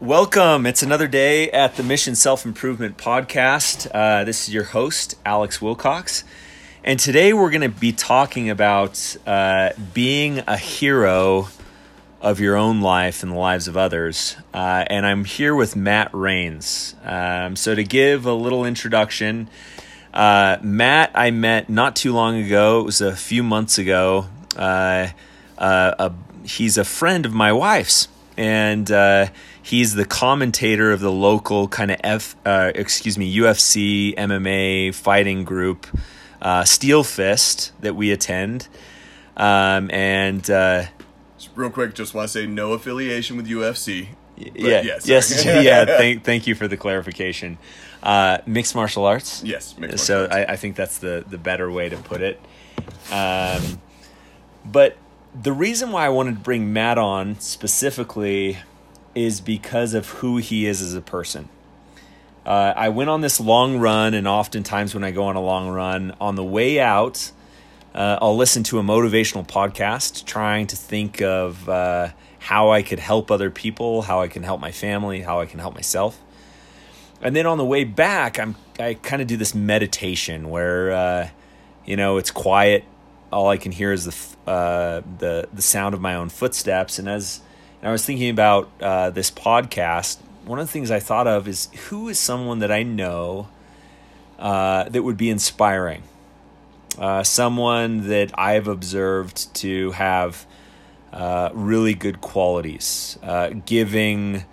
Welcome. It's another day at the Mission Self Improvement Podcast. Uh, this is your host, Alex Wilcox. And today we're going to be talking about uh, being a hero of your own life and the lives of others. Uh, and I'm here with Matt Rains. Um, so, to give a little introduction, uh, Matt, I met not too long ago. It was a few months ago. Uh, uh, a, he's a friend of my wife's, and uh, he's the commentator of the local kind of F, uh, excuse me, UFC MMA fighting group, uh, Steel Fist, that we attend. Um, and uh, Real quick, just want to say no affiliation with UFC. But yeah, yes, yes, yeah. Thank, thank you for the clarification. Uh, mixed martial arts. Yes, mixed so martial arts. I, I think that's the the better way to put it. Um, but the reason why I wanted to bring Matt on specifically is because of who he is as a person. Uh, I went on this long run, and oftentimes when I go on a long run, on the way out, uh, I'll listen to a motivational podcast trying to think of uh, how I could help other people, how I can help my family, how I can help myself. And then on the way back, I'm I kind of do this meditation where uh, you know it's quiet. All I can hear is the uh, the the sound of my own footsteps. And as and I was thinking about uh, this podcast, one of the things I thought of is who is someone that I know uh, that would be inspiring uh, someone that I've observed to have uh, really good qualities, uh, giving,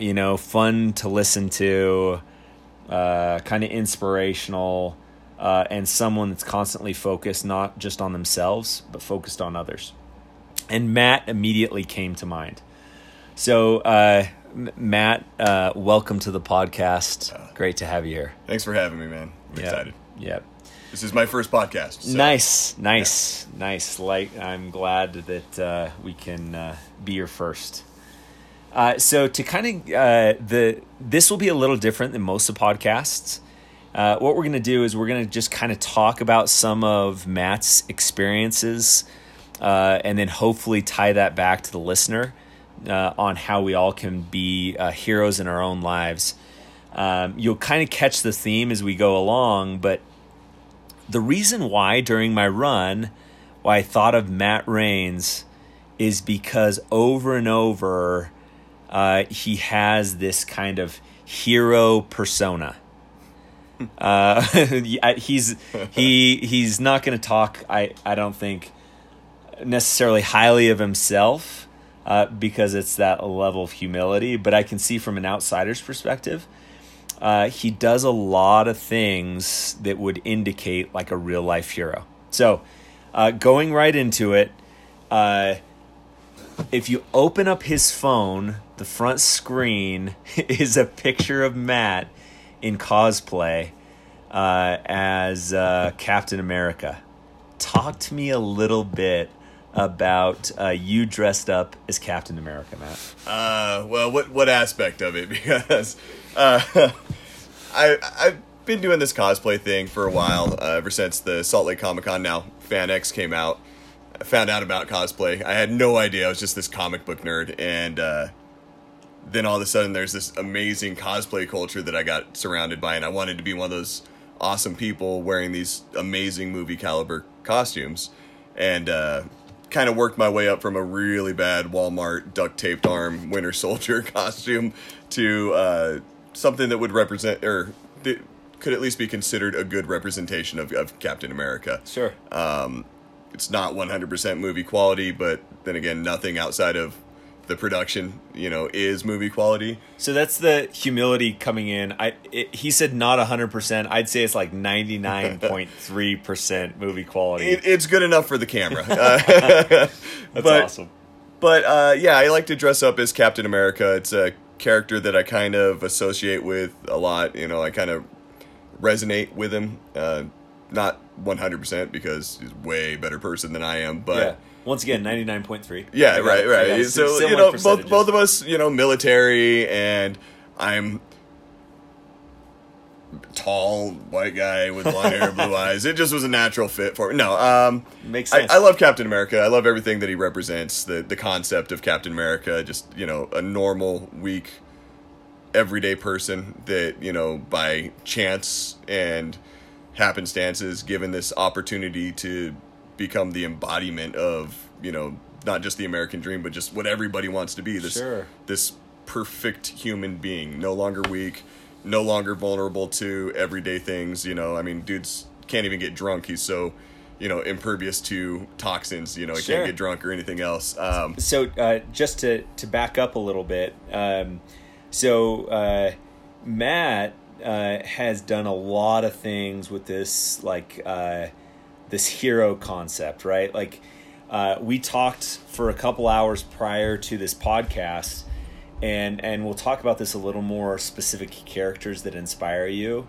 you know, fun to listen to, kind of inspirational, uh, and someone that's constantly focused not just on themselves, but focused on others. And Matt immediately came to mind. So, uh, Matt, uh, welcome to the podcast. Great to have you here. Thanks for having me, man. I'm Yep. excited. Yep. This is my first podcast. so- Nice, nice, nice. Like I'm glad that uh, we can uh, be your first. Uh, so to kind of uh, the this will be a little different than most of the podcasts. Uh, what we're going to do is we're going to just kind of talk about some of Matt's experiences, uh, and then hopefully tie that back to the listener uh, on how we all can be uh, heroes in our own lives. Um, you'll kind of catch the theme as we go along, but the reason why during my run why I thought of Matt Rains is because over and over uh, he has this kind of hero persona. Uh, he's he he's not going to talk. I I don't think necessarily highly of himself uh, because it's that level of humility. But I can see from an outsider's perspective, uh, he does a lot of things that would indicate like a real life hero. So, uh, going right into it, uh, if you open up his phone, the front screen is a picture of Matt in cosplay uh, as uh, Captain America. Talk to me a little bit about uh, you dressed up as Captain America, Matt. Uh, well, what what aspect of it? Because uh, I I've been doing this cosplay thing for a while. Uh, ever since the Salt Lake Comic Con now Fan X came out, I found out about cosplay. I had no idea. I was just this comic book nerd, and uh, then all of a sudden, there's this amazing cosplay culture that I got surrounded by, and I wanted to be one of those awesome people wearing these amazing movie caliber costumes, and uh, kind of worked my way up from a really bad Walmart duct taped arm Winter Soldier costume to uh, something that would represent or that could at least be considered a good representation of, of Captain America. Sure. It's not 100% movie quality, but then again, nothing outside of the production, you know, is movie quality. So that's the humility coming in. I it, he said not hundred percent. I'd say it's like ninety nine point three percent movie quality. It, it's good enough for the camera. Uh, that's but- awesome. But uh, yeah, I like to dress up as Captain America. It's a character that I kind of associate with a lot. You know, I kind of resonate with him. Uh, not 100% because he's a way better person than I am, but yeah. Once again, ninety nine point three. Yeah, right, right. so you know, both both of us, you know, military, and I'm tall white guy with blonde hair, blue eyes. It just was a natural fit for me. No, um, Makes I, sense. I love Captain America. I love everything that he represents. The the concept of Captain America, just you know, a normal, weak, everyday person that you know by chance and happenstances given this opportunity to become the embodiment of you know not just the American dream, but just what everybody wants to be. This Sure. this perfect human being, no longer weak, no longer vulnerable to everyday things. You know, I mean, dudes can't even get drunk. He's so, you know, impervious to toxins. You know, he Sure. can't get drunk or anything else. Um, so uh, just to to back up a little bit, um, so uh, Matt uh, has done a lot of things with this like uh, this hero concept, right? Like uh, we talked for a couple hours prior to this podcast, and and we'll talk about this a little more specific characters that inspire you,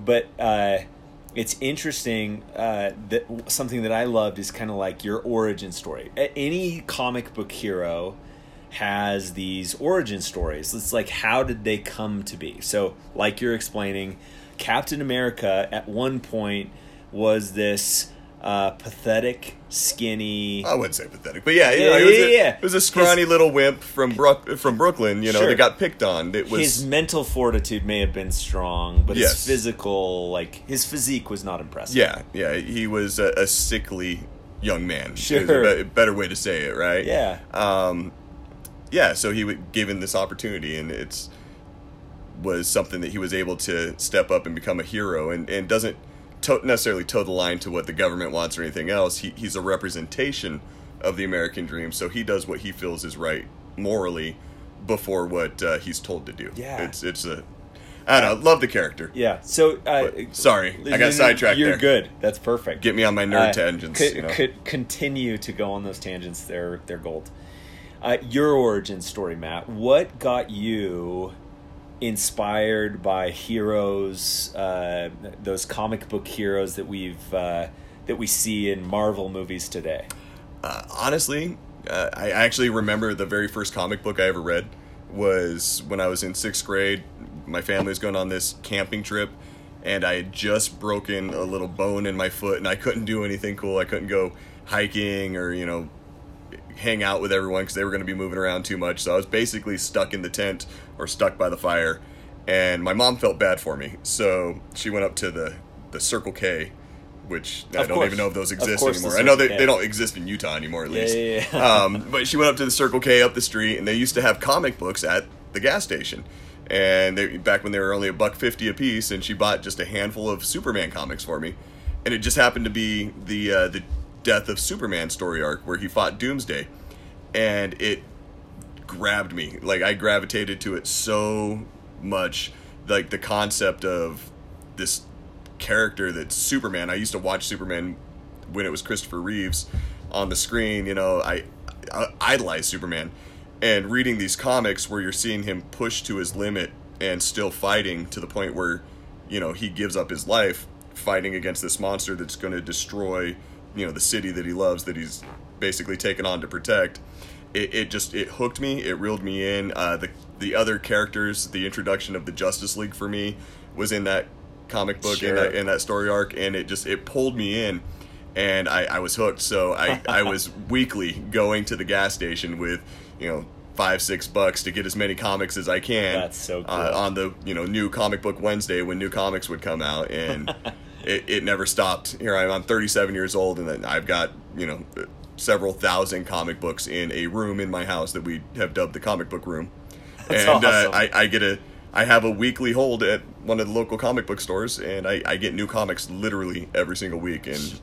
but. Uh, it's interesting uh, that something that I loved is kind of like your origin story. Any comic book hero has these origin stories. It's like how did they come to be? So, like you're explaining, Captain America at one point was this uh, pathetic, skinny. I wouldn't say pathetic, but yeah, Yeah, know, it, was yeah, a, yeah. it was a scrawny His- little wimp from Brook, from Brooklyn. You know, Sure. that got picked on. That was his mental fortitude may have been strong, but Yes. his physical, like his physique, was not impressive. yeah, yeah. He was a, a sickly young man. Sure. Be- better way to say it, right? yeah, um, yeah, so he was given this opportunity, and it's was something that he was able to step up and become a hero, and and doesn't to- necessarily toe the line to what the government wants or anything else. He he's a representation of the American dream, so he does what he feels is right morally before what uh, he's told to do. Yeah. it's it's a I don't know. Love the character. yeah. So, uh, But, sorry, I got sidetracked You're there. good. That's perfect. Get me on my nerd Uh, tangents. Could, you know? could continue to go on those tangents. They're they're gold. Uh, your origin story, Matt. What got you inspired by heroes? Uh, those comic book heroes that we've uh, that we see in Marvel movies today. Uh, honestly, uh, I actually remember the very first comic book I ever read was when I was in sixth grade. My family was going on this camping trip, and I had just broken a little bone in my foot, and I couldn't do anything cool. I couldn't go hiking or you know hang out with everyone because they were going to be moving around too much. So I was basically stuck in the tent or stuck by the fire, and my mom felt bad for me. So she went up to the the Circle K. Which I don't course. even know if those exist anymore. I know they, K. they don't exist in Utah anymore, at Yeah, least. yeah, yeah. um, but she went up to the Circle K up the street, and they used to have comic books at the gas station. And they, back when they were only a buck fifty a piece, and she bought just a handful of Superman comics for me, and it just happened to be the uh, the death of Superman story arc where he fought Doomsday, and it grabbed me. Like I gravitated to it so much. Like the concept of this character that's Superman. I used to watch Superman when it was Christopher Reeves on the screen. You know, I, I idolize Superman, and reading these comics where you're seeing him push to his limit and still fighting to the point where, you know, he gives up his life fighting against this monster that's going to destroy, you know, the city that he loves that he's basically taken on to protect. It, it just it hooked me. It reeled me in. Uh, the the other characters, the introduction of the Justice League for me was in that comic book Sure. in that in that story arc, and it just it pulled me in, and I, I was hooked. So I I was weekly going to the gas station with you know five six bucks to get as many comics as I can. That's so uh, on the you know new comic book Wednesday when new comics would come out, and it, it never stopped. Here I am, I'm 37 years old, and then I've got you know several thousand comic books in a room in my house that we have dubbed the comic book room, That's and awesome. uh, I, I get a I have a weekly hold at one of the local comic book stores, and I, I get new comics literally every single week, and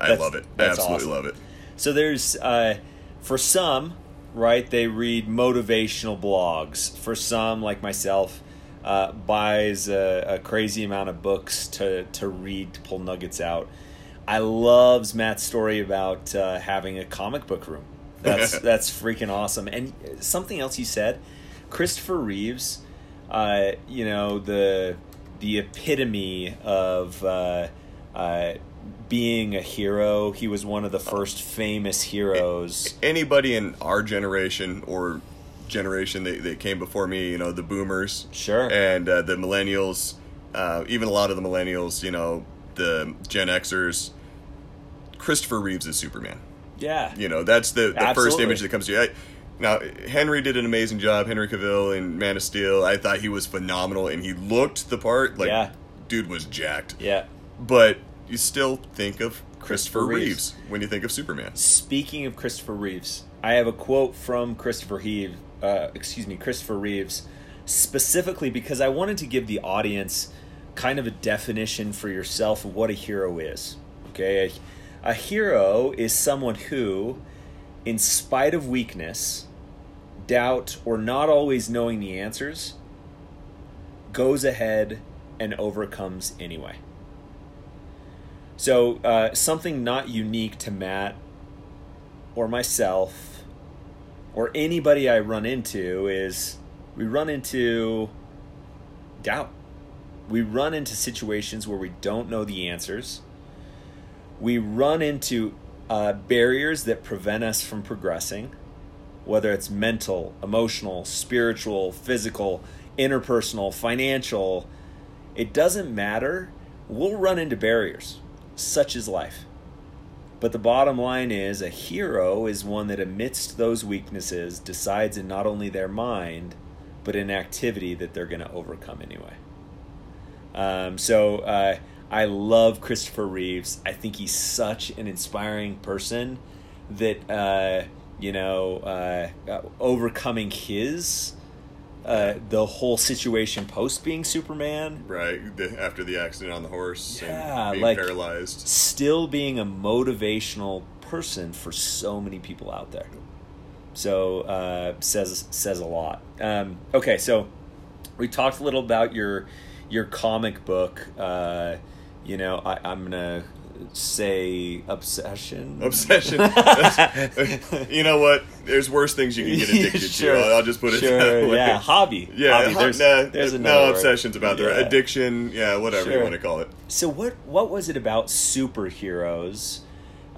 I That's- love it. I absolutely awesome. love it. So there's uh, for some, right? They read motivational blogs. For some, like myself, uh, buys a, a crazy amount of books to to read to pull nuggets out. I loves Matt's story about uh, having a comic book room. That's that's freaking awesome. And something else you said, Christopher Reeves, uh, you know the the epitome of uh, uh, being a hero. He was one of the first famous heroes. Anybody in our generation or generation that, that came before me, you know, the boomers, Sure. and uh, the millennials uh, even a lot of the millennials, you know, the Gen Xers, Christopher Reeves is Superman. Yeah. You know, that's the, the first image that comes to you. I, now, Henry did an amazing job. Henry Cavill in Man of Steel. I thought he was phenomenal, and he looked the part. Like, Yeah. dude was jacked. Yeah. But you still think of Christopher Christopher Reeves. Reeves. when you think of Superman. Speaking of Christopher Reeves, I have a quote from Christopher Reeves. Uh, excuse me, Christopher Reeves, specifically because I wanted to give the audience kind of a definition for yourself of what a hero is. Okay, a, a hero is someone who, in spite of weakness, doubt, or not always knowing the answers, goes ahead and overcomes anyway. So, uh, something not unique to Matt or myself or anybody I run into is we run into doubt. We run into situations where we don't know the answers. We run into uh, barriers that prevent us from progressing, whether it's mental, emotional, spiritual, physical, interpersonal, financial. It doesn't matter. We'll run into barriers. Such is life. But the bottom line is a hero is one that, amidst those weaknesses, decides in not only their mind, but in activity that they're going to overcome anyway. Um, so uh, I love Christopher Reeves. I think he's such an inspiring person that, uh, you know, uh, uh, overcoming his. Uh, the whole situation post being Superman, Right, the, after the accident on the horse Yeah, and being like- paralyzed. still being a motivational person for so many people out there. So uh, says says a lot. Um, okay, so we talked a little about your your comic book. Uh, you know, I, I'm gonna say obsession. Obsession. you know what? There's worse things you can get addicted Sure, to. I'll, I'll just put it sure, that way. Yeah, hobby. Yeah, hobby. There's, nah, there's no word. obsessions about the Yeah. addiction. Yeah, whatever Sure. you want to call it. So what what was it about superheroes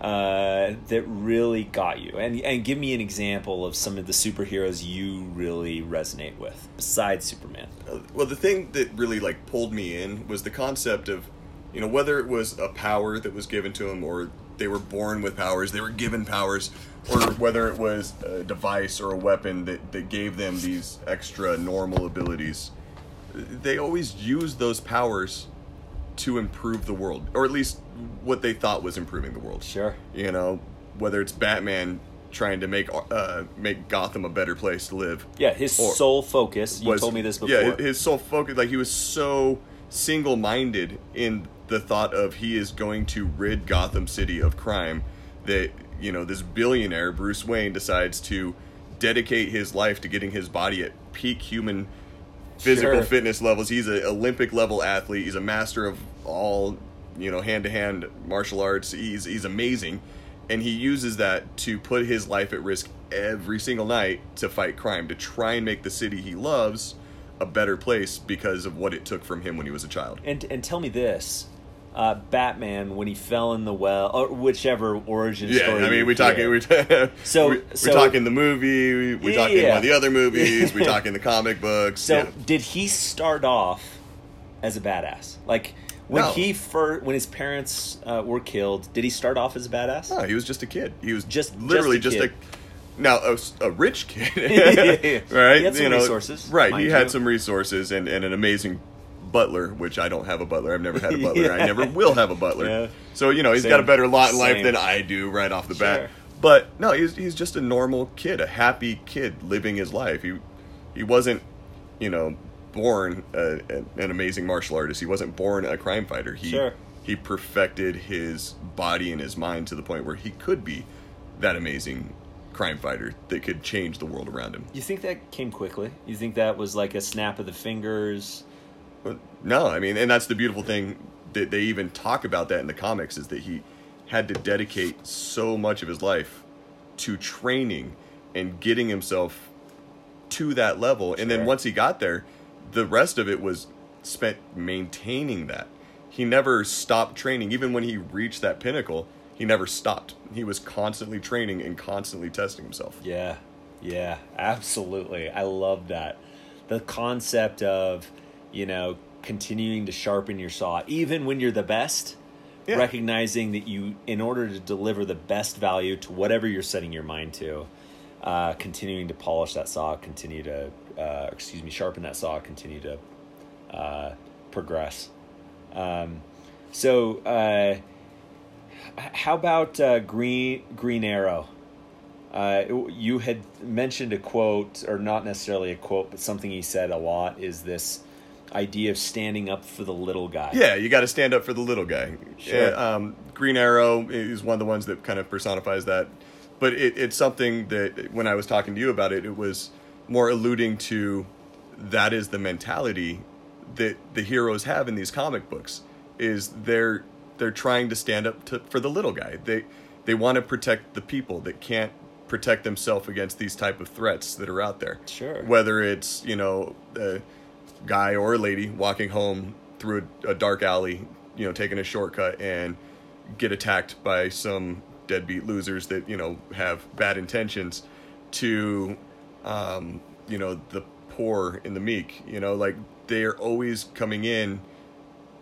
uh, that really got you? And and give me an example of some of the superheroes you really resonate with besides Superman. Uh, Well, the thing that really like pulled me in was the concept of, you know, whether it was a power that was given to them or they were born with powers, they were given powers, or whether it was a device or a weapon that, that gave them these extra normal abilities. They always used those powers to improve the world, or at least what they thought was improving the world. Sure. You know, whether it's Batman trying to make uh, make Gotham a better place to live, Yeah, his Or- sole focus. You told me this before. yeah, his sole focus, like he was so single-minded in the thought of he is going to rid Gotham City of crime that you know this billionaire Bruce Wayne decides to dedicate his life to getting his body at peak human physical Sure. fitness levels. He's an Olympic level athlete. He's a master of all you know hand-to-hand martial arts. He's he's amazing, and he uses that to put his life at risk every single night to fight crime to try and make the city he loves a better place because of what it took from him when he was a child. and and tell me this. Uh, Batman when he fell in the well, or whichever origin Yeah, story. I mean, you we talking we So- we, we're so- talking the movie, we, we talking Yeah. one of the other movies, we talking the comic books. So yeah. did he start off as a badass? Like when No. he first, when his parents uh, were killed, did he start off as a badass? No, he was just a kid. He was Just- literally just just a a, kid. now a, a rich kid, right? He had some resources, right? He you. had some resources and, and an amazing butler, which I don't have a butler. I've never had a butler. Yeah. I never will have a butler. Yeah. So you know he's Same. got a better lot in life Same. than I do right off the Sure. bat. But no, he's he's just a normal kid, a happy kid living his life. He he wasn't you know born a, a- an amazing martial artist. He wasn't born a crime fighter. He Sure. he perfected his body and his mind to the point where he could be that amazing crime fighter that could change the world around him. You think that came quickly? You think that was like a snap of the fingers? No, I mean, and that's the beautiful thing that they even talk about that in the comics is that he had to dedicate so much of his life to training and getting himself to that level. And then once he got there, the rest of it was spent maintaining that. He never stopped training. Even when he reached that pinnacle, he never stopped. He was constantly training and constantly testing himself. Yeah, yeah, absolutely. I love that. The concept of, you know, continuing to sharpen your saw, even when you're the best. Yeah. Recognizing that you, in order to deliver the best value to whatever you're setting your mind to, uh, continuing to polish that saw, continue to, uh, excuse me, sharpen that saw, continue to uh, progress. Um, so, uh, how about uh, Green Green Arrow? Uh, you had mentioned a quote, or not necessarily a quote, but something he said a lot is this idea of standing up for the little guy. Yeah, you got to stand up for the little guy. Sure. Yeah, um, Green Arrow is one of the ones that kind of personifies that. But it, it's something that when I was talking to you about it, it was more alluding to that is the mentality that the heroes have in these comic books. Is they're they're trying to stand up to, for the little guy. They they want to protect the people that can't protect themselves against these type of threats that are out there. Sure. Whether it's you know a guy or a lady walking home through a, a dark alley, you know, taking a shortcut and get attacked by some deadbeat losers that you know have bad intentions, to um, you know the poor and the meek. You know, like they're always coming in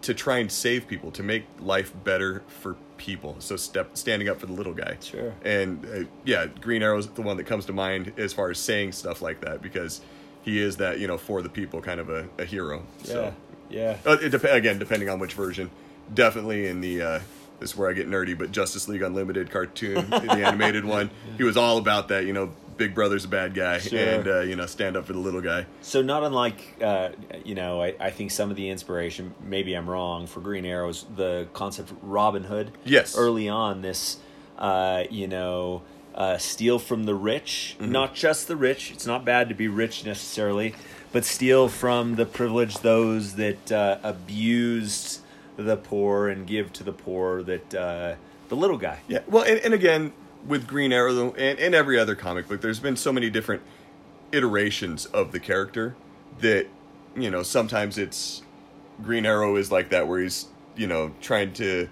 to try and save people, to make life better for people. So step standing up for the little guy. Sure. And uh, yeah, Green Arrow's the one that comes to mind as far as saying stuff like that because he is that you know for the people kind of a, a hero. Yeah. So Yeah. uh, it dep- again, depending on which version. Definitely in the uh, this is where I get nerdy, but Justice League Unlimited cartoon, the animated one, he was all about that. You know, Big Brother's a bad guy, Sure. and uh, you know, stand up for the little guy. So not unlike, uh, you know, I, I think some of the inspiration, maybe I'm wrong, for Green Arrows, the concept of Robin Hood. Yes. Early on, this, uh, you know, uh, steal from the rich, not just the rich. It's not bad to be rich necessarily, but steal from the privileged those that uh, abused the poor and give to the poor that uh, the little guy. Yeah. Well, and, and again, with Green Arrow and, and every other comic book, there's been so many different iterations of the character that you know sometimes it's Green Arrow is like that where he's you know trying to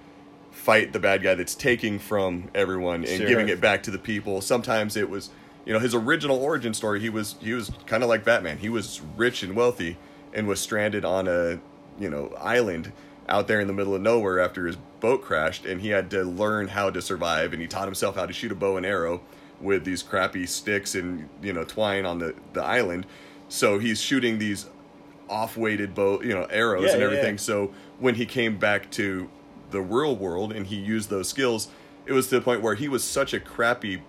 fight the bad guy that's taking from everyone and Sure. giving it back to the people. Sometimes it was you know his original origin story. He was he was kind of like Batman. He was rich and wealthy and was stranded on a you know island out there in the middle of nowhere after his boat crashed and he had to learn how to survive and he taught himself how to shoot a bow and arrow with these crappy sticks and you know twine on the the island so he's shooting these off-weighted bow you know arrows Yeah, and yeah, everything yeah. so when he came back to the real world and he used those skills it was to the point where he was such a crappy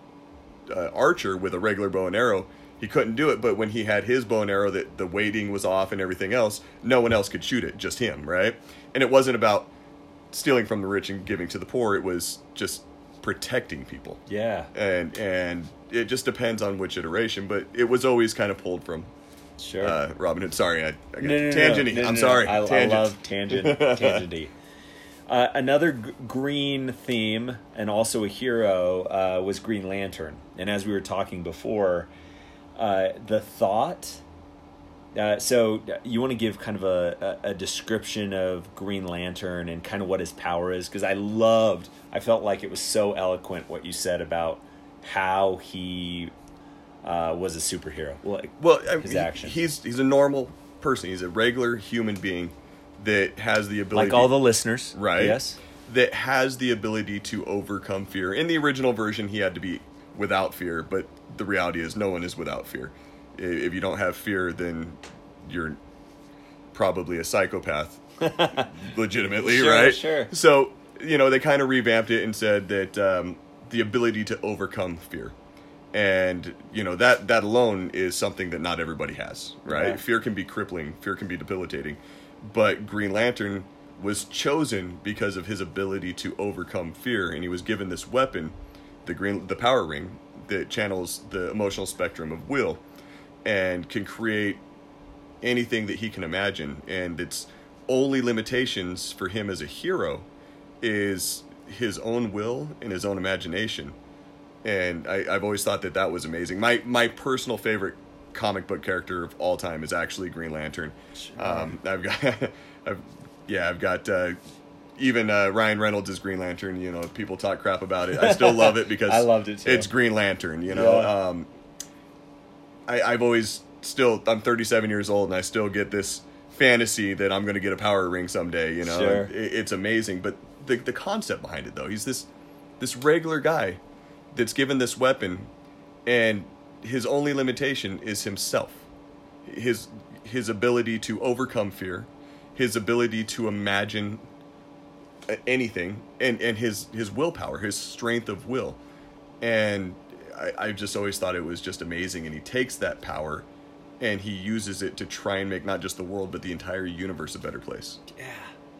uh, archer with a regular bow and arrow he couldn't do it. But when he had his bow and arrow that the weighting was off and everything else no one else could shoot it just him right? And it wasn't about stealing from the rich and giving to the poor it was just protecting people. Yeah. and and it just depends on which iteration but it was always kind of pulled from Sure. uh, robin hood. Sorry i, I got no, no, no, tangent no, no, i'm sorry. I, I love tangent tangenty. Uh, another g- green theme and also a hero uh, was Green Lantern, and as we were talking before, uh, the thought. Uh, so you want to give kind of a, a, a description of Green Lantern and kind of what his power is because I loved. I felt like it was so eloquent what you said about how he uh, was a superhero. Like, well I, his he- action. he's he's a normal person he's a regular human being that has the ability like all the listeners, right. Yes. that has the ability to overcome fear. In the original version he had to be without fear but the reality is no one is without fear. If you don't have fear then you're probably a psychopath legitimately Sure, right? sure. so you know they kind of revamped it and said that um, the ability to overcome fear. And you know that that alone is something that not everybody has right? Yeah. fear can be crippling fear can be debilitating but green lantern was chosen because of his ability to overcome fear and he was given this weapon the green the power ring that channels the emotional spectrum of will and can create anything that he can imagine and its only limitations for him as a hero is his own will and his own imagination and I, I've always thought that that was amazing. My my personal favorite comic book character of all time is actually Green Lantern. Um, I've got, I've, yeah, I've got uh, even uh, Ryan Reynolds is Green Lantern. You know, people talk crap about it. I still love it because I loved it too. It's Green Lantern. You know, Yeah. um, I, I've always still I'm 37 years old and I still get this fantasy that I'm going to get a power ring someday. You know, Sure. it, it's amazing. But the the concept behind it, though, he's this this regular guy that's given this weapon, and his only limitation is himself. His his ability to overcome fear, his ability to imagine anything, and and his his willpower, his strength of will, and I, I just always thought it was just amazing. And he takes that power, and he uses it to try and make not just the world but the entire universe a better place. Yeah.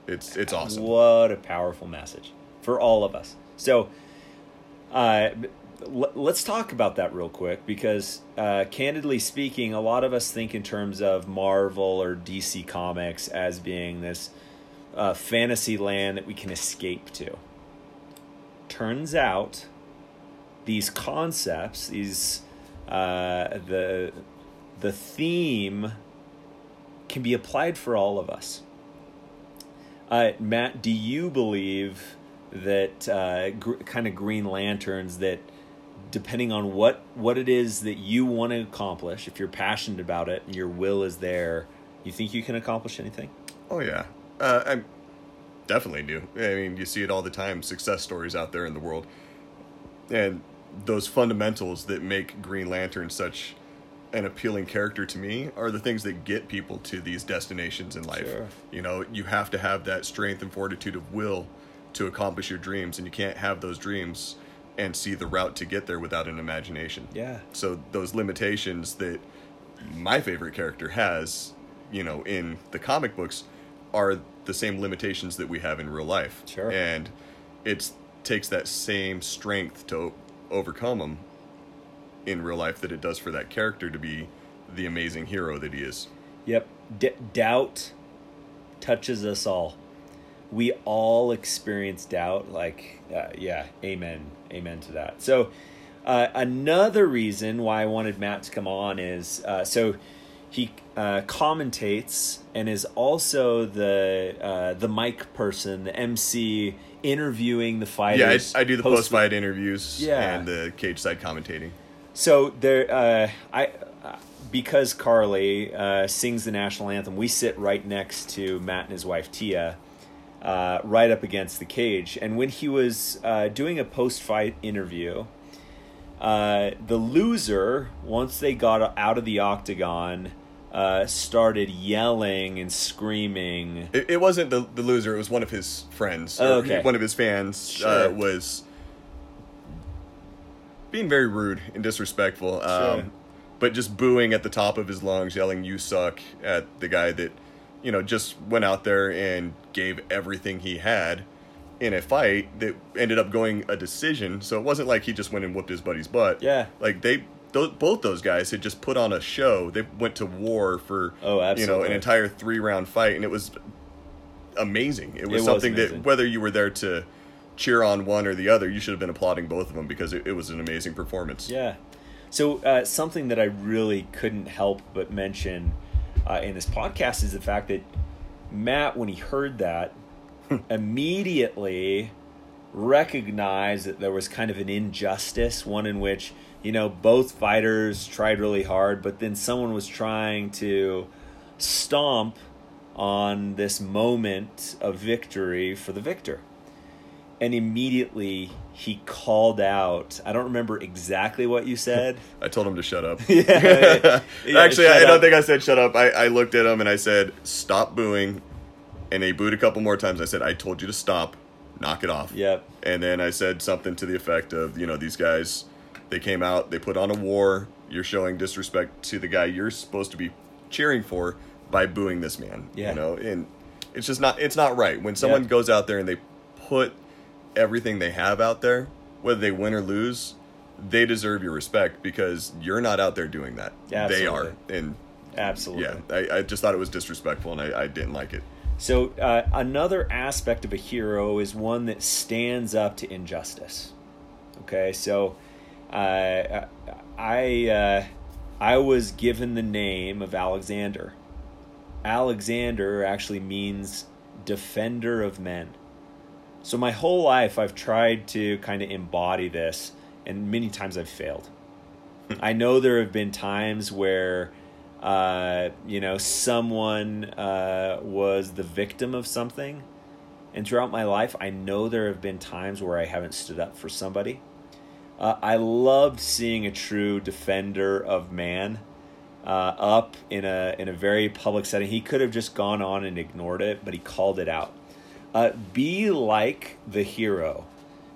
It's it's awesome. What a powerful message for all of us. So, uh, let's talk about that real quick because, uh, candidly speaking, a lot of us think in terms of Marvel or DC Comics as being this uh, fantasy land that we can escape to. Turns out, these concepts, these uh, the the theme can be applied for all of us. Uh, Matt, do you believe that uh, gr- kind of Green Lanterns that, depending on what what it is that you want to accomplish, if you're passionate about it and your will is there, you think you can accomplish anything? Oh yeah, uh, I definitely do. I mean, you see it all the time. Success stories out there in the world, and those fundamentals that make Green Lantern such an appealing character to me are the things that get people to these destinations in life. Sure. You know, you have to have that strength and fortitude of will to accomplish your dreams, and you can't have those dreams and see the route to get there without an imagination. Yeah. So those limitations that my favorite character has, you know, in the comic books are the same limitations that we have in real life. Sure. And it takes that same strength to overcome them in real life that it does for that character to be the amazing hero that he is. Yep. D- doubt touches us all. We all experience doubt. Like, uh, yeah, amen. Amen to that. So, uh, another reason why I wanted Matt to come on is uh, so he uh, commentates and is also the uh, the mic person, the MC, interviewing the Yeah, fighters. I, I do the post fight interviews Yeah. and the cage side commentating. So there, uh, I uh, because Carly uh, sings the national anthem, we sit right next to Matt and his wife Tia, uh, right up against the cage. And when he was uh, doing a post-fight interview, uh, the loser, once they got out of the octagon, uh, started yelling and screaming. It, it wasn't the, the loser; it was one of his friends. Oh, okay. One of his fans Sure. uh, was being very rude and disrespectful. Um, Sure. But just booing at the top of his lungs, yelling "You suck" at the guy that you know just went out there and gave everything he had in a fight that ended up going a decision. So it wasn't like he just went and whooped his buddy's butt. Yeah. like they. Those, both those guys had just put on a show. They went to war for Oh, you know an entire three round fight, and it was amazing. It was It something amazing. that whether you were there to cheer on one or the other, you should have been applauding both of them because it, it was an amazing performance. Yeah. So uh, something that I really couldn't help but mention uh, in this podcast is the fact that Matt, when he heard that, immediately recognized that there was kind of an injustice, one in which you know both fighters tried really hard, but then someone was trying to stomp on this moment of victory for the victor and immediately he called out. I don't remember exactly what you said. I told him to shut up. Yeah. Yeah, Actually, I don't think I said shut up. I, I looked at him and I said, stop booing. And they booed a couple more times. I said, I told you to stop. Knock it off. Yep. And then I said something to the effect of, you know, these guys, they came out, they put on a war. You're showing disrespect to the guy you're supposed to be cheering for by booing this man. Yeah. You know, and it's just not, it's not right. When someone Yeah. goes out there and they put everything they have out there, whether they win or lose, they deserve your respect because you're not out there doing that. Yeah, they are. And Absolutely. yeah, I, I just thought it was disrespectful and I, I didn't like it. So uh, another aspect of a hero is one that stands up to injustice. Okay, so uh, I uh, I was given the name of Alexander. Alexander actually means defender of men. So my whole life I've tried to kind of embody this, and many times I've failed. I know there have been times where uh, you know, someone uh, was the victim of something. And throughout my life, I know there have been times where I haven't stood up for somebody. Uh, I loved seeing a true defender of man uh, up in a in a very public setting. He could have just gone on and ignored it, but he called it out. Uh, be like the hero.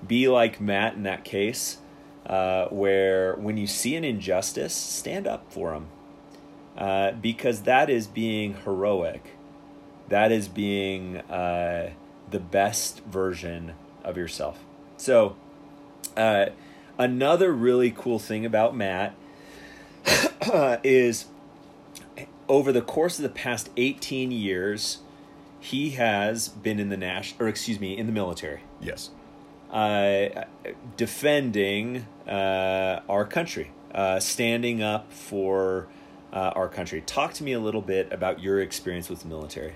Be like Matt in that case, uh, where when you see an injustice, stand up for him, uh, because that is being heroic. That is being uh, the best version of yourself. So, uh, another really cool thing about Matt is over the course of the past 18 years, he has been in the national, or excuse me, in the military, Yes. uh, defending uh, our country, uh, standing up for uh, our country. Talk to me a little bit about your experience with the military.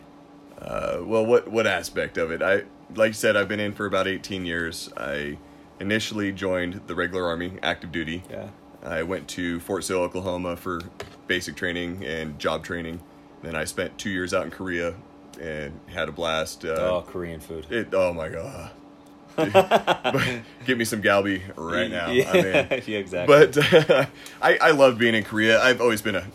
Uh, well, what what aspect of it? I like you said, I've been in for about 18 years. I initially joined the regular army, active duty. Yeah. I went to Fort Sill, Oklahoma for basic training and job training. Then I spent two years out in Korea and had a blast. Uh, oh, Korean food. It, oh my god. Give me some galbi right now. Yeah, I'm in. yeah, exactly. But I, I love being in Korea. I've always been a,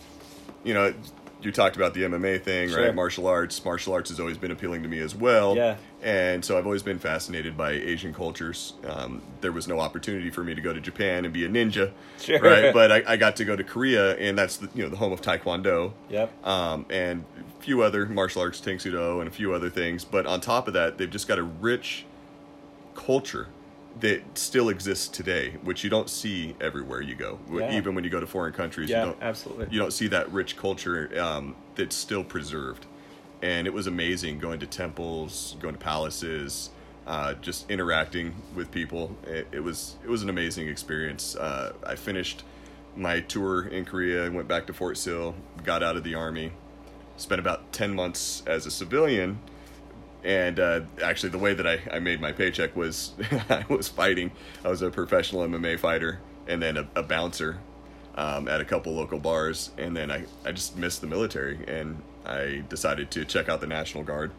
you know, you talked about the MMA thing, Sure. right? Martial arts. Martial arts has always been appealing to me as well. Yeah. And so I've always been fascinated by Asian cultures. Um, there was no opportunity for me to go to Japan and be a ninja, Sure. right? But I, I got to go to Korea, and that's the you know the home of Taekwondo Yep. um, and a few other martial arts, Tang Soo Do, and a few other things. But on top of that, they've just got a rich culture that still exists today, which you don't see everywhere you go. Yeah. Even when you go to foreign countries, Yeah, you don't absolutely. you don't see that rich culture um, that's still preserved. And it was amazing going to temples, going to palaces, uh, just interacting with people. It, it was it was an amazing experience. Uh, I finished my tour in Korea, went back to Fort Sill, got out of the army, spent about ten months as a civilian. And uh, actually, the way that I, I made my paycheck was I was fighting. I was a professional MMA fighter and then a, a bouncer um, at a couple local bars. And then I, I just missed the military and I decided to check out the National Guard.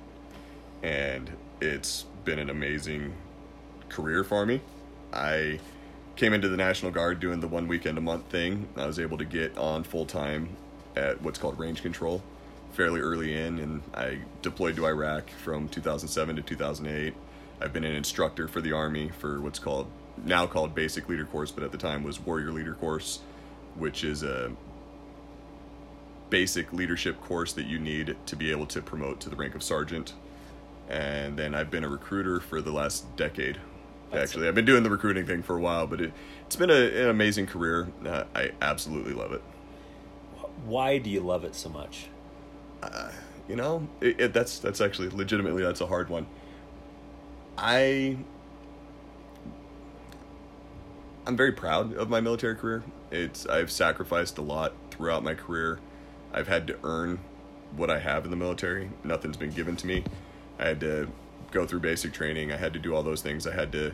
And it's been an amazing career for me. I came into the National Guard doing the one weekend a month thing. I was able to get on full time at what's called range control fairly early in, and I deployed to Iraq from 2007 to 2008. I've been an instructor for the Army for what's called now called Basic Leader Course, but at the time was Warrior Leader Course, which is a basic leadership course that you need to be able to promote to the rank of sergeant. And then I've been a recruiter for the last decade. That's- Actually, I've been doing the recruiting thing for a while, but it, it's been a, an amazing career. Uh, I absolutely love it. Why do you love it so much? Uh, you know it, it, that's that's actually legitimately that's a hard one. I i'm very proud of my military career. It's i've sacrificed a lot throughout my career. I've had to earn what i have in the military. Nothing's been given to me. I had to go through basic training. I had to do all those things. I had to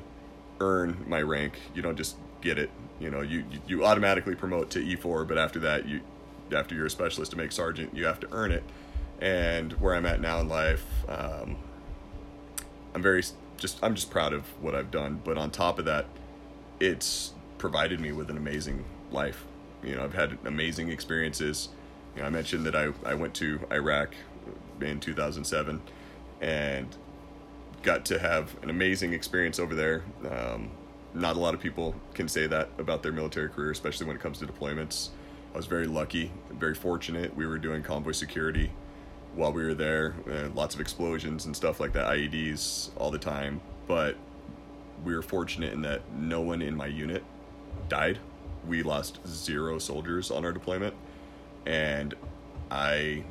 earn my rank. You don't just get it. You know you- you automatically promote to e4 but after that you after you're a specialist to make sergeant you have to earn it and where i'm at now in life um, i'm very just i'm just proud of what i've done but on top of that it's provided me with an amazing life you know i've had amazing experiences you know i mentioned that i, I went to iraq in 2007 and got to have an amazing experience over there. Um, not a lot of people can say that about their military career, especially when it comes to deployments. I was very lucky, very fortunate. We were doing convoy security while we were there, uh, lots of explosions and stuff like that, IEDs all the time. But we were fortunate in that no one in my unit died. We lost zero soldiers on our deployment, and I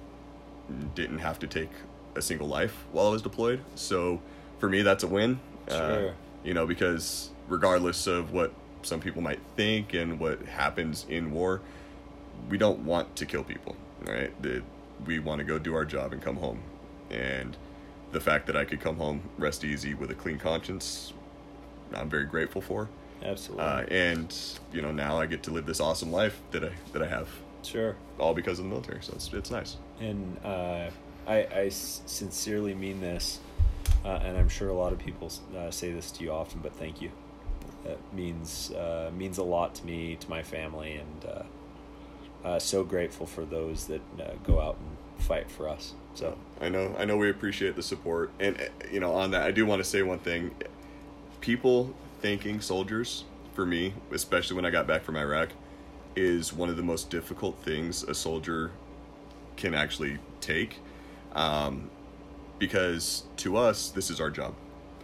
didn't have to take a single life while I was deployed. So for me, that's a win. Uh, Sure. you know, because regardless of what some people might think and what happens in war, we don't want to kill people, right? That we want to go do our job and come home. And the fact that I could come home, rest easy with a clean conscience, I'm very grateful for. Absolutely. Uh, and you know, now I get to live this awesome life that I that I have. Sure. all because of the military. So it's it's nice. And uh, I, I sincerely mean this, uh, and I'm sure a lot of people uh, say this to you often, but thank you. That means uh, means a lot to me, to my family, and uh, so grateful for those that uh, go out and fight for us. So I know I know we appreciate the support, and uh, you know on that I do want to say one thing. People thanking soldiers for me, especially when I got back from Iraq, is one of the most difficult things a soldier can actually take, um, because to us this is our job.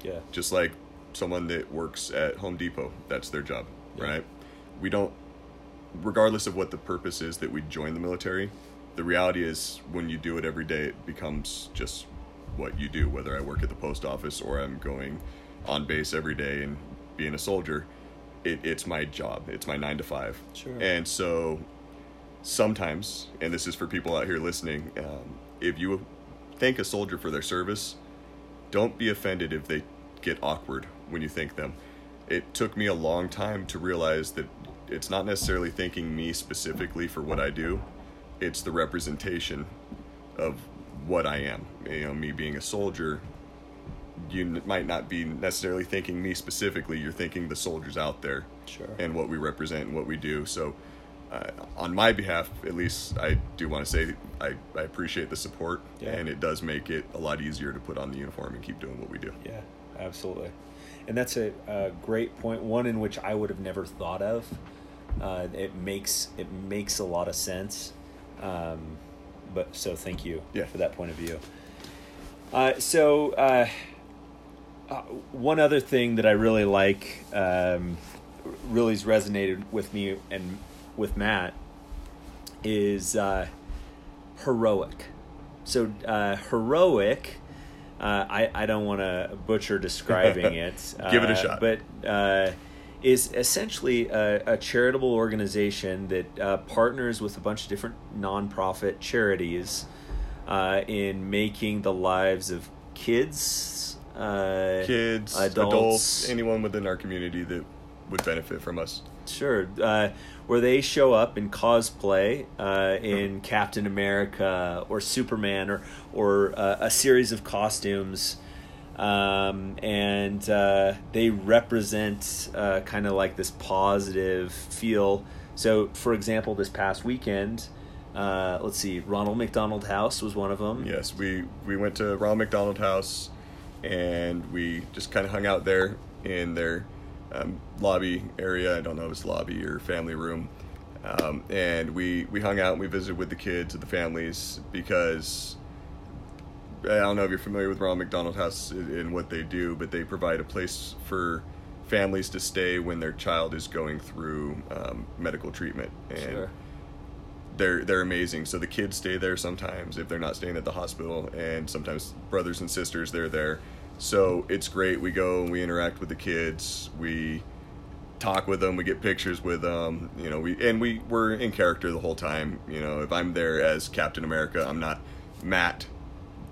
yeah, just like someone that works at Home Depot, that's their job, Yeah. right? We don't, regardless of what the purpose is that we join the military, the reality is when you do it every day, it becomes just what you do. Whether I work at the post office or I'm going on base every day and being a soldier, it, it's my job. It's my nine to five. Sure. And so sometimes, and this is for people out here listening, um, if you thank a soldier for their service, don't be offended if they get awkward when you thank them. It took me a long time to realize that it's not necessarily thanking me specifically for what I do, it's the representation of what I am. You know, me being a soldier, you n- might not be necessarily thinking me specifically, you're thinking the soldiers out there Sure. and what we represent and what we do. So, uh, on my behalf, at least, I do want to say I, I appreciate the support, Yeah. and it does make it a lot easier to put on the uniform and keep doing what we do. Yeah, absolutely. And that's a, a great point. One in which I would have never thought of. Uh, it makes it makes a lot of sense. Um, but so thank you Yeah. for that point of view. Uh, so uh, uh, one other thing that I really like, um, really's resonated with me and with Matt, is uh, heroic. So uh, heroic. Uh, I, I don't want to butcher describing it. Give it a uh, shot. But uh, is essentially a, a charitable organization that uh, partners with a bunch of different nonprofit charities uh, in making the lives of kids, uh, Kids, adults, adults, anyone within our community that would benefit from us. Sure. Uh, where they show up in cosplay uh, in Captain America or Superman or or uh, a series of costumes, um, and uh, they represent uh, kind of like this positive feel. So, for example, this past weekend, uh, let's see, Ronald McDonald House was one of them. Yes, we we went to Ronald McDonald House, and we just kind of hung out there in their um, lobby area. I don't know if it's lobby or family room, um, and we we hung out and we visited with the kids and the families because I don't know if you're familiar with Ronald McDonald House and what they do, but they provide a place for families to stay when their child is going through um, medical treatment and Sure. they're they're amazing. So the kids stay there sometimes if they're not staying at the hospital, and sometimes brothers and sisters they're there. So it's great. We go and we interact with the kids. We talk with them. We get pictures with them. You know, we and we we're in character the whole time. You know, if I'm there as Captain America, I'm not Matt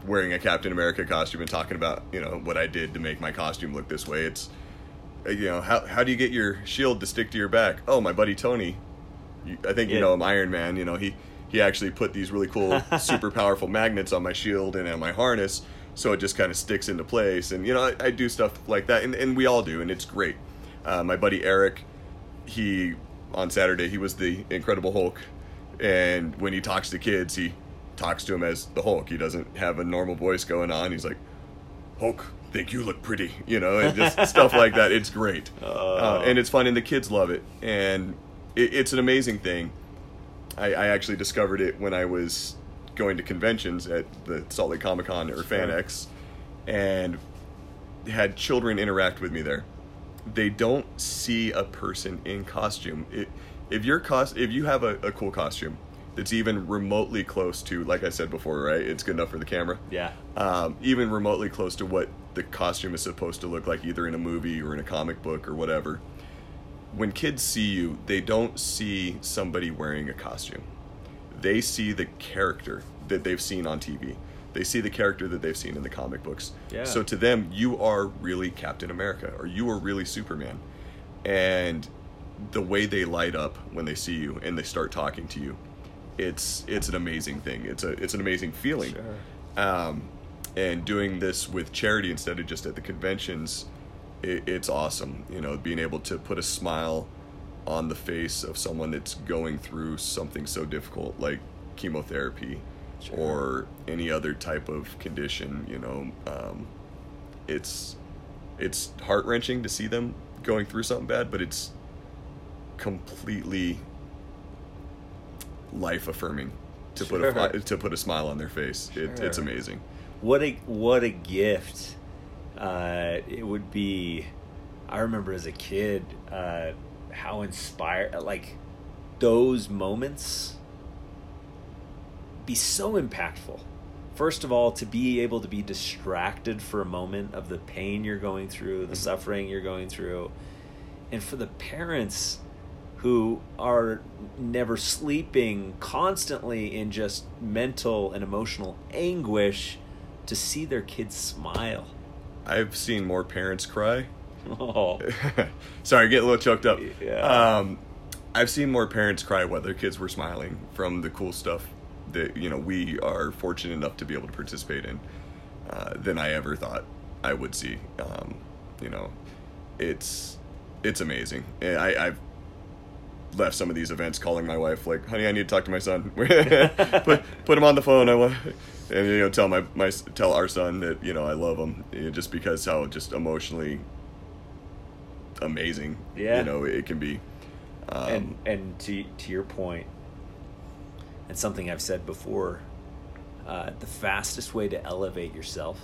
wearing a Captain America costume and talking about you know what I did to make my costume look this way. It's uh, you know how how do you get your shield to stick to your back? Oh, my buddy Tony. You, I think you Yeah. know him, Iron Man. You know he he actually put these really cool, super powerful magnets on my shield and on my harness, so it just kind of sticks into place. And you know I, I do stuff like that, and, and we all do, and it's great. Uh, my buddy Eric, he on Saturday he was the Incredible Hulk, and when he talks to kids, he talks to him as the Hulk. He doesn't have a normal voice going on. He's like, Hulk, think you look pretty, you know, and just stuff like that. It's great, uh, and it's fun, and the kids love it, and it, it's an amazing thing. I, I actually discovered it when I was going to conventions at the Salt Lake Comic Con or FanX, and had children interact with me there. They don't see a person in costume. It, if your cost, if you have a, a cool costume that's even remotely close to, like I said before, right? It's good enough for the camera Yeah. um, even remotely close to what the costume is supposed to look like, either in a movie or in a comic book or whatever. When kids see you, they don't see somebody wearing a costume. They see the character that they've seen on TV. They see the character that they've seen in the comic books. Yeah. So to them, you are really Captain America or you are really Superman. And the way they light up when they see you and they start talking to you, it's it's an amazing thing. It's a it's an amazing feeling. Sure. Um, and doing this with charity instead of just at the conventions, it, it's awesome. You know, being able to put a smile on the face of someone that's going through something so difficult like chemotherapy Sure. or any other type of condition. You know, um, it's it's heart wrenching to see them going through something bad, but it's completely life affirming to put a to put a smile on their face. It, it's amazing. What a what a gift uh, it would be. I remember as a kid uh, how inspired like those moments be so impactful. First of all, to be able to be distracted for a moment of the pain you're going through, the suffering you're going through, and for the parents who are never sleeping, constantly in just mental and emotional anguish, to see their kids smile. I've seen more parents cry. Oh, Sorry, get a little choked up. Yeah. Um, I've seen more parents cry while their kids were smiling from the cool stuff that you know we are fortunate enough to be able to participate in uh, than I ever thought I would see. Um, you know, it's it's amazing. I, I've left some of these events calling my wife like, "Honey, I need to talk to my son. put put him on the phone. I want." And you know, tell my my tell our son that you know I love him, you know, just because how just emotionally amazing, Yeah. you know, it can be. Um, and and to to your point, and something I've said before, uh, the fastest way to elevate yourself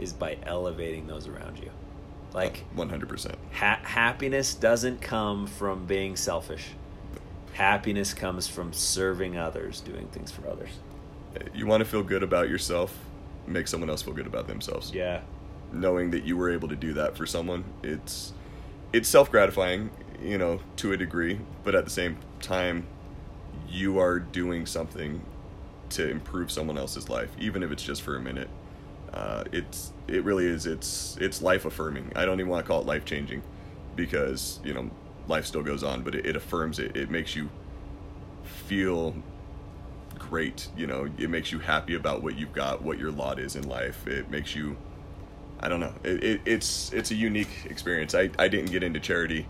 is by elevating those around you. Like one hundred percent. ha- happiness doesn't come from being selfish. Happiness comes from serving others, doing things for others. You want to feel good about yourself, make someone else feel good about themselves. Yeah, Knowing that you were able to do that for someone, it's it's self gratifying, you know, to a degree, but at the same time, you are doing something to improve someone else's life, even if it's just for a minute. Uh, it's it really is. It's it's life affirming. I don't even want to call it life changing, because you know life still goes on, but it, it affirms it. It makes you feel great. You know, it makes you happy about what you've got, what your lot is in life. It makes you, I don't know. It, it, it's it's a unique experience. I I didn't get into charity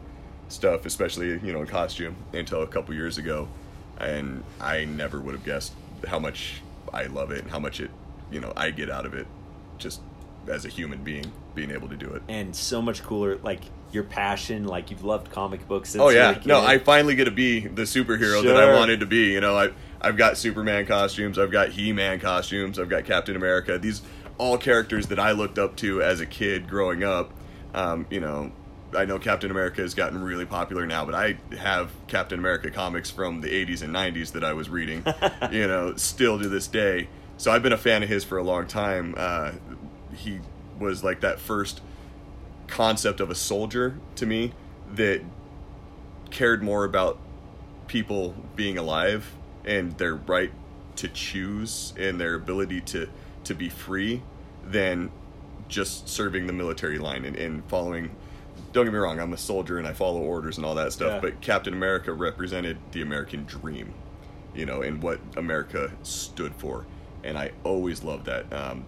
stuff, especially you know in costume, until a couple years ago, and I never would have guessed how much I love it and how much it, you know, I get out of it, just as a human being being able to do it. and so much cooler. Like your passion, like you've loved comic books. Since Oh yeah, no, I finally get to be the superhero that I wanted to be. You know, I I've got Superman costumes, I've got He-Man costumes, I've got Captain America. These all characters that I looked up to as a kid growing up. Um, you know, I know Captain America has gotten really popular now, but I have Captain America comics from the 80s and 90s that I was reading. you know, still to this day. So I've been a fan of his for a long time. Uh, he was like that first concept of a soldier to me that cared more about people being alive and their right to choose and their ability to to be free than just serving the military line and, and following. Don't get me wrong i'm a soldier and i follow orders and all that stuff Yeah. but captain america represented the american dream you know and what america stood for. And i always loved that. Um,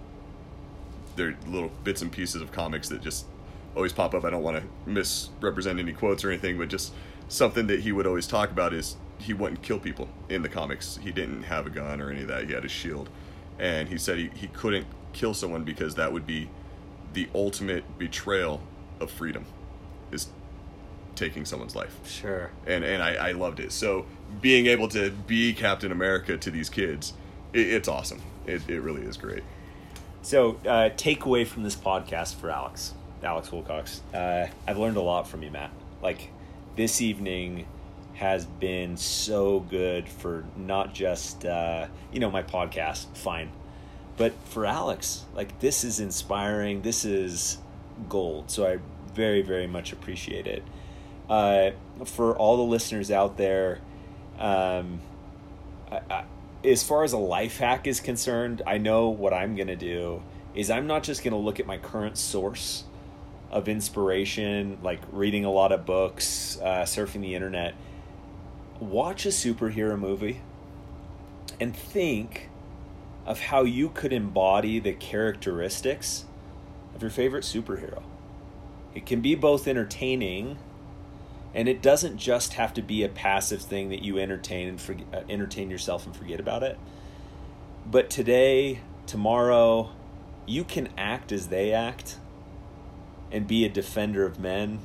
there are little bits and pieces of comics that just always pop up. I don't want to misrepresent any quotes or anything, but just something that he would always talk about is he wouldn't kill people in the comics. He didn't have a gun or any of that. He had a shield. And he said he, he couldn't kill someone because that would be the ultimate betrayal of freedom is taking someone's life sure. and and I, I loved it. So being able to be Captain America to these kids, it, it's awesome. It, it really is great. So, uh, takeaway from this podcast for Alex, Alex Wilcox. Uh, I've learned a lot from you, Matt. Like, this evening has been so good for not just, uh, you know, my podcast, fine. But for Alex, like, this is inspiring. This is gold. So, I very, very much appreciate it. Uh, for all the listeners out there, um, I, I, as far as a life hack is concerned, I know what I'm going to do is I'm not just going to look at my current source of inspiration, like reading a lot of books, uh, surfing the internet. Watch a superhero movie and think of how you could embody the characteristics of your favorite superhero. It can be both entertaining and it doesn't just have to be a passive thing that you entertain and forget, uh, entertain yourself and forget about it. But today, tomorrow, you can act as they act and be a defender of men.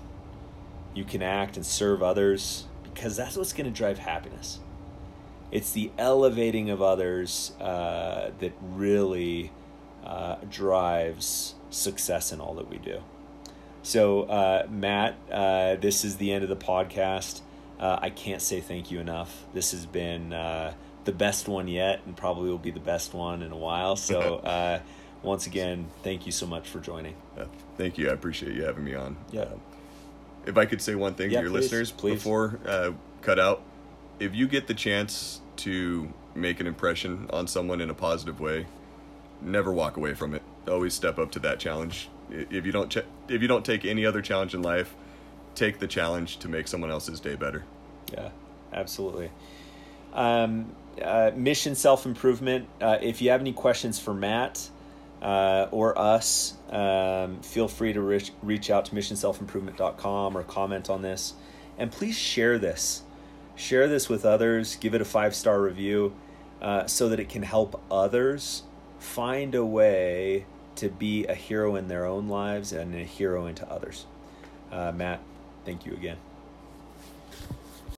You can act and serve others because that's what's going to drive happiness. It's the elevating of others uh, that really uh, drives success in all that we do. So, uh, Matt, uh, this is the end of the podcast. Uh, I can't say thank you enough. This has been uh, the best one yet, and probably will be the best one in a while. So, uh, once again, thank you so much for joining. Yeah, thank you. I appreciate you having me on. Yeah. If I could say one thing Yeah, to your please, listeners please. before uh, cut out, if you get the chance to make an impression on someone in a positive way, never walk away from it. Always step up to that challenge. If you don't, ch- if you don't take any other challenge in life, take the challenge to make someone else's day better. Yeah, absolutely. Um, uh, mission self improvement. Uh, if you have any questions for Matt uh, or us, um, feel free to reach, reach out to missionselfimprovement.com or comment on this. And please share this. Share this with others. Give it a five star review uh, so that it can help others find a way to be a hero in their own lives and a hero into others. Uh, Matt, thank you again.